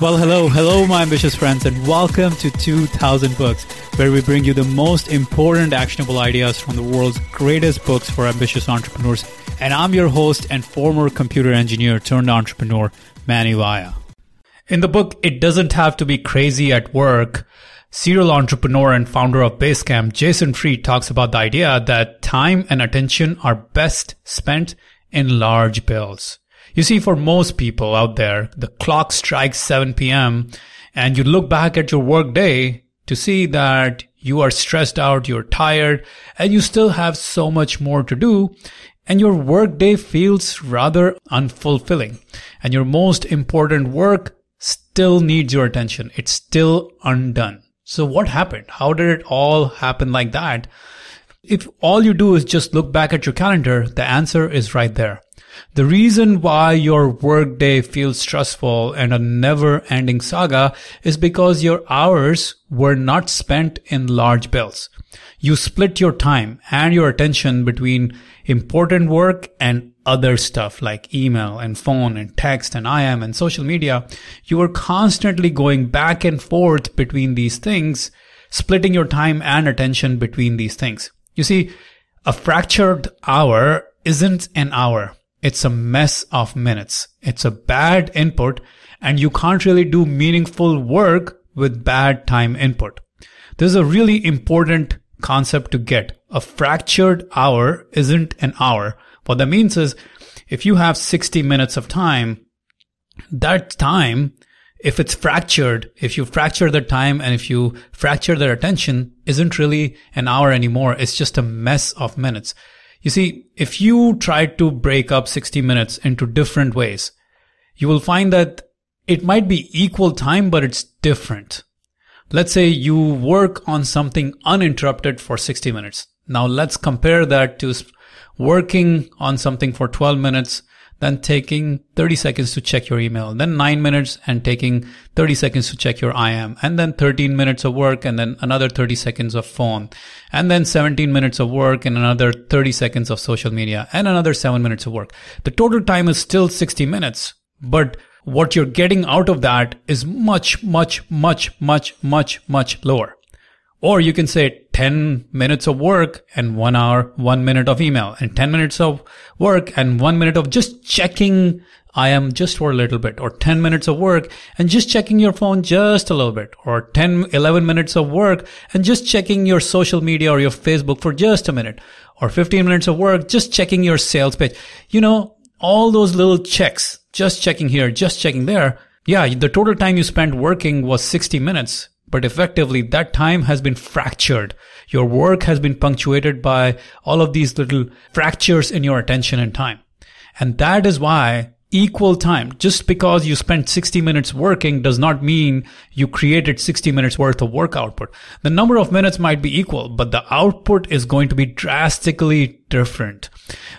Well, hello, hello, my ambitious friends, and welcome to 2000 Books, where we bring you the most important actionable ideas from the world's greatest books for ambitious entrepreneurs. And I'm your host and former computer engineer turned entrepreneur, Manny Vaya. In the book, It Doesn't Have to Be Crazy at Work, serial entrepreneur and founder of Basecamp, Jason Fried talks about the idea that time and attention are best spent in large bills. You see, for most people out there, the clock strikes 7 p.m. and you look back at your work day to see that you are stressed out, you're tired, and you still have so much more to do. And your work day feels rather unfulfilling. And your most important work still needs your attention. It's still undone. So what happened? How did it all happen like that? If all you do is just look back at your calendar, the answer is right there. The reason why your workday feels stressful and a never ending saga is because your hours were not spent in large bills. You split your time and your attention between important work and other stuff like email and phone and text and IM and social media. You were constantly going back and forth between these things, splitting your time and attention between these things. You see, a fractured hour isn't an hour. It's a mess of minutes. It's a bad input and you can't really do meaningful work with bad time input. This is a really important concept to get. A fractured hour isn't an hour. What that means is if you have 60 minutes of time, that time, if it's fractured, if you fracture the time and if you fracture their attention, isn't really an hour anymore. It's just a mess of minutes. You see, if you try to break up 60 minutes into different ways, you will find that it might be equal time, but it's different. Let's say you work on something uninterrupted for 60 minutes. Now let's compare that to working on something for 12 minutes then taking 30 seconds to check your email, then 9 minutes and taking 30 seconds to check your IM, and then 13 minutes of work and then another 30 seconds of phone, and then 17 minutes of work and another 30 seconds of social media, and another 7 minutes of work. The total time is still 60 minutes, but what you're getting out of that is much, much, much, much, much, much lower. Or you can say 10 minutes of work and one hour, one minute of email. And 10 minutes of work and one minute of just checking IM just for a little bit. Or 10 minutes of work and just checking your phone just a little bit. Or 10, 11 minutes of work and just checking your social media or your Facebook for just a minute. Or 15 minutes of work, just checking your sales page. You know, all those little checks, just checking here, just checking there. Yeah, the total time you spent working was 60 minutes but effectively that time has been fractured. Your work has been punctuated by all of these little fractures in your attention and time. And that is why equal time, just because you spent 60 minutes working does not mean you created 60 minutes worth of work output. The number of minutes might be equal, but the output is going to be drastically different.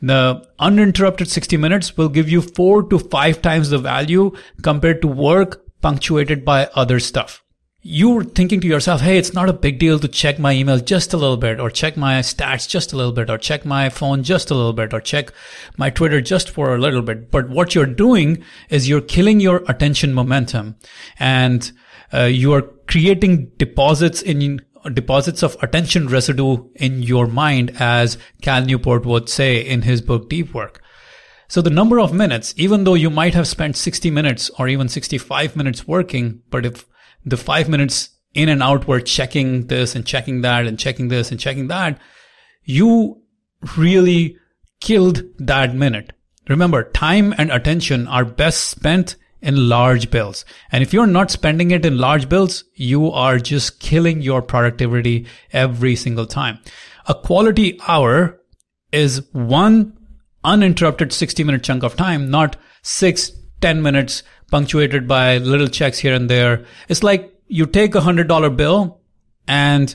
The uninterrupted 60 minutes will give you four to five times the value compared to work punctuated by other stuff you're thinking to yourself, hey, it's not a big deal to check my email just a little bit, or check my stats just a little bit, or check my phone just a little bit, or check my Twitter just for a little bit. But what you're doing is you're killing your attention momentum and uh, you are creating deposits in deposits of attention residue in your mind, as Cal Newport would say in his book Deep Work. So the number of minutes, even though you might have spent 60 minutes or even 65 minutes working, but if the five minutes in and out were checking this and checking that and checking this and checking that, you really killed that minute. Remember, time and attention are best spent in large bills. And if you're not spending it in large bills, you are just killing your productivity every single time. A quality hour is one uninterrupted 60 minute chunk of time, not six, 10 minutes punctuated by little checks here and there. It's like you take a hundred dollar bill and,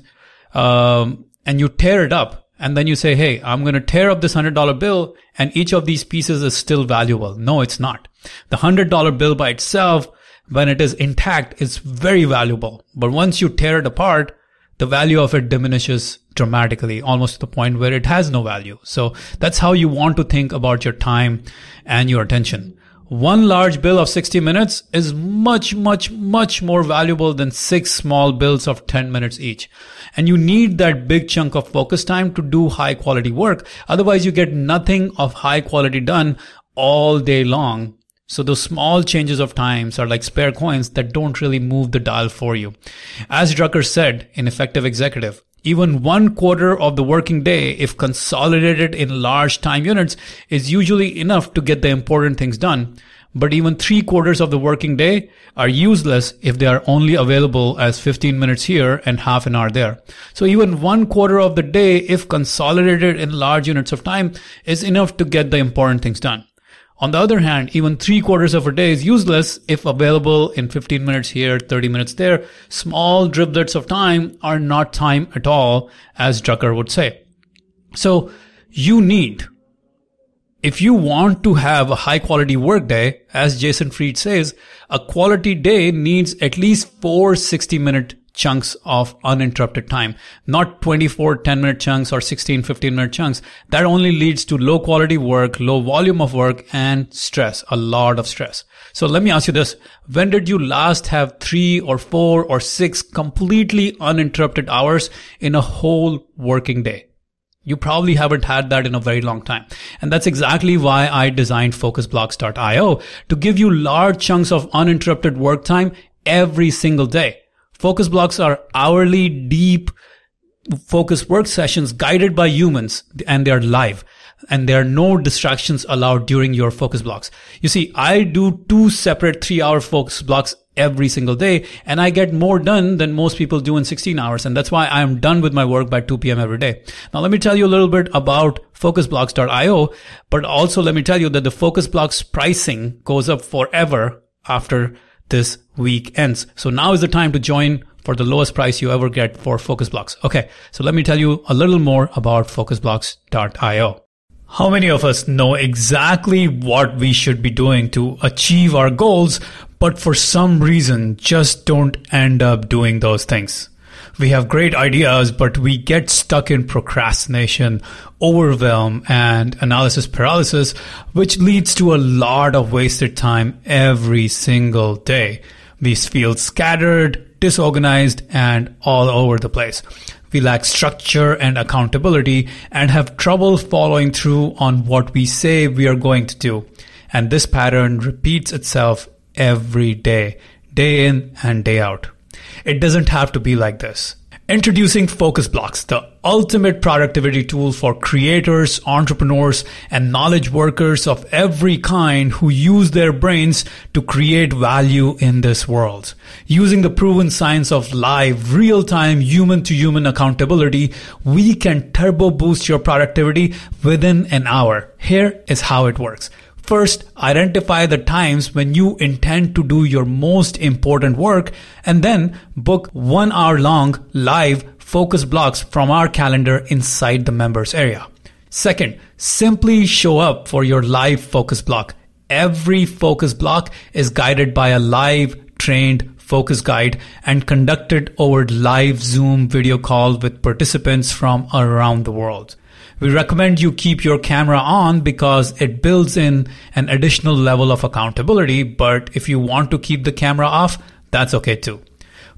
um, and you tear it up and then you say, Hey, I'm going to tear up this hundred dollar bill and each of these pieces is still valuable. No, it's not. The hundred dollar bill by itself, when it is intact, is very valuable. But once you tear it apart, the value of it diminishes dramatically, almost to the point where it has no value. So that's how you want to think about your time and your attention. One large bill of 60 minutes is much, much, much more valuable than six small bills of 10 minutes each. And you need that big chunk of focus time to do high quality work. Otherwise, you get nothing of high quality done all day long. So those small changes of times are like spare coins that don't really move the dial for you. As Drucker said in Effective Executive, even one quarter of the working day, if consolidated in large time units, is usually enough to get the important things done. But even three quarters of the working day are useless if they are only available as 15 minutes here and half an hour there. So even one quarter of the day, if consolidated in large units of time, is enough to get the important things done. On the other hand, even three quarters of a day is useless if available in 15 minutes here, 30 minutes there. Small driblets of time are not time at all, as Drucker would say. So you need, if you want to have a high quality work day, as Jason Fried says, a quality day needs at least four 60 minute chunks of uninterrupted time, not 24 10 minute chunks or 16 15 minute chunks. That only leads to low quality work, low volume of work and stress, a lot of stress. So let me ask you this. When did you last have three or four or six completely uninterrupted hours in a whole working day? You probably haven't had that in a very long time. And that's exactly why I designed focusblocks.io to give you large chunks of uninterrupted work time every single day. Focus blocks are hourly, deep focus work sessions guided by humans and they're live and there are no distractions allowed during your focus blocks. You see, I do two separate three hour focus blocks every single day and I get more done than most people do in 16 hours. And that's why I am done with my work by 2 p.m. every day. Now, let me tell you a little bit about focusblocks.io, but also let me tell you that the focus blocks pricing goes up forever after this week ends. So now is the time to join for the lowest price you ever get for Focus Blocks. Okay. So let me tell you a little more about focusblocks.io. How many of us know exactly what we should be doing to achieve our goals, but for some reason just don't end up doing those things? We have great ideas, but we get stuck in procrastination, overwhelm, and analysis paralysis, which leads to a lot of wasted time every single day. We feel scattered, disorganized, and all over the place. We lack structure and accountability and have trouble following through on what we say we are going to do. And this pattern repeats itself every day, day in and day out. It doesn't have to be like this. Introducing Focus Blocks, the ultimate productivity tool for creators, entrepreneurs, and knowledge workers of every kind who use their brains to create value in this world. Using the proven science of live, real-time, human-to-human accountability, we can turbo boost your productivity within an hour. Here is how it works. First, identify the times when you intend to do your most important work and then book one hour long live focus blocks from our calendar inside the members area. Second, simply show up for your live focus block. Every focus block is guided by a live trained focus guide and conducted over live Zoom video call with participants from around the world. We recommend you keep your camera on because it builds in an additional level of accountability. But if you want to keep the camera off, that's okay too.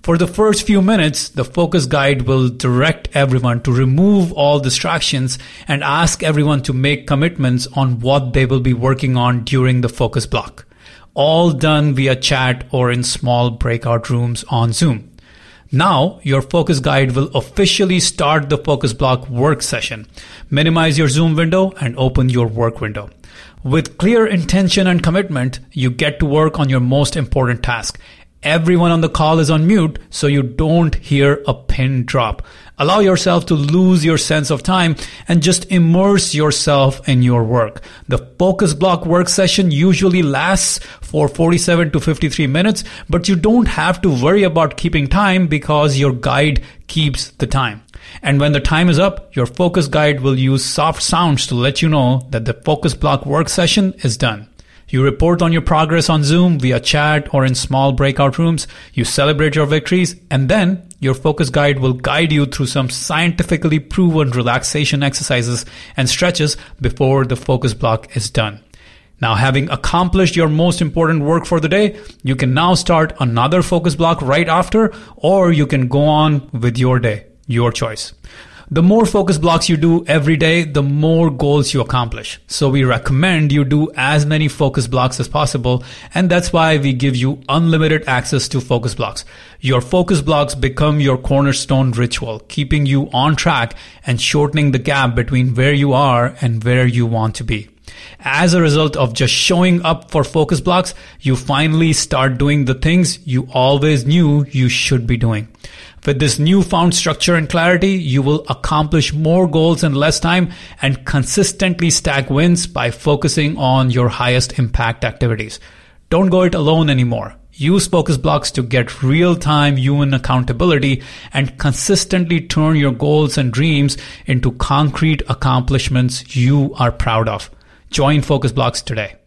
For the first few minutes, the focus guide will direct everyone to remove all distractions and ask everyone to make commitments on what they will be working on during the focus block. All done via chat or in small breakout rooms on Zoom. Now, your focus guide will officially start the focus block work session. Minimize your Zoom window and open your work window. With clear intention and commitment, you get to work on your most important task. Everyone on the call is on mute, so you don't hear a pin drop. Allow yourself to lose your sense of time and just immerse yourself in your work. The focus block work session usually lasts for 47 to 53 minutes, but you don't have to worry about keeping time because your guide keeps the time. And when the time is up, your focus guide will use soft sounds to let you know that the focus block work session is done. You report on your progress on Zoom via chat or in small breakout rooms. You celebrate your victories and then your focus guide will guide you through some scientifically proven relaxation exercises and stretches before the focus block is done. Now, having accomplished your most important work for the day, you can now start another focus block right after, or you can go on with your day. Your choice. The more focus blocks you do every day, the more goals you accomplish. So we recommend you do as many focus blocks as possible. And that's why we give you unlimited access to focus blocks. Your focus blocks become your cornerstone ritual, keeping you on track and shortening the gap between where you are and where you want to be. As a result of just showing up for focus blocks, you finally start doing the things you always knew you should be doing. With this newfound structure and clarity, you will accomplish more goals in less time and consistently stack wins by focusing on your highest impact activities. Don't go it alone anymore. Use focus blocks to get real time human accountability and consistently turn your goals and dreams into concrete accomplishments you are proud of. Join focus blocks today.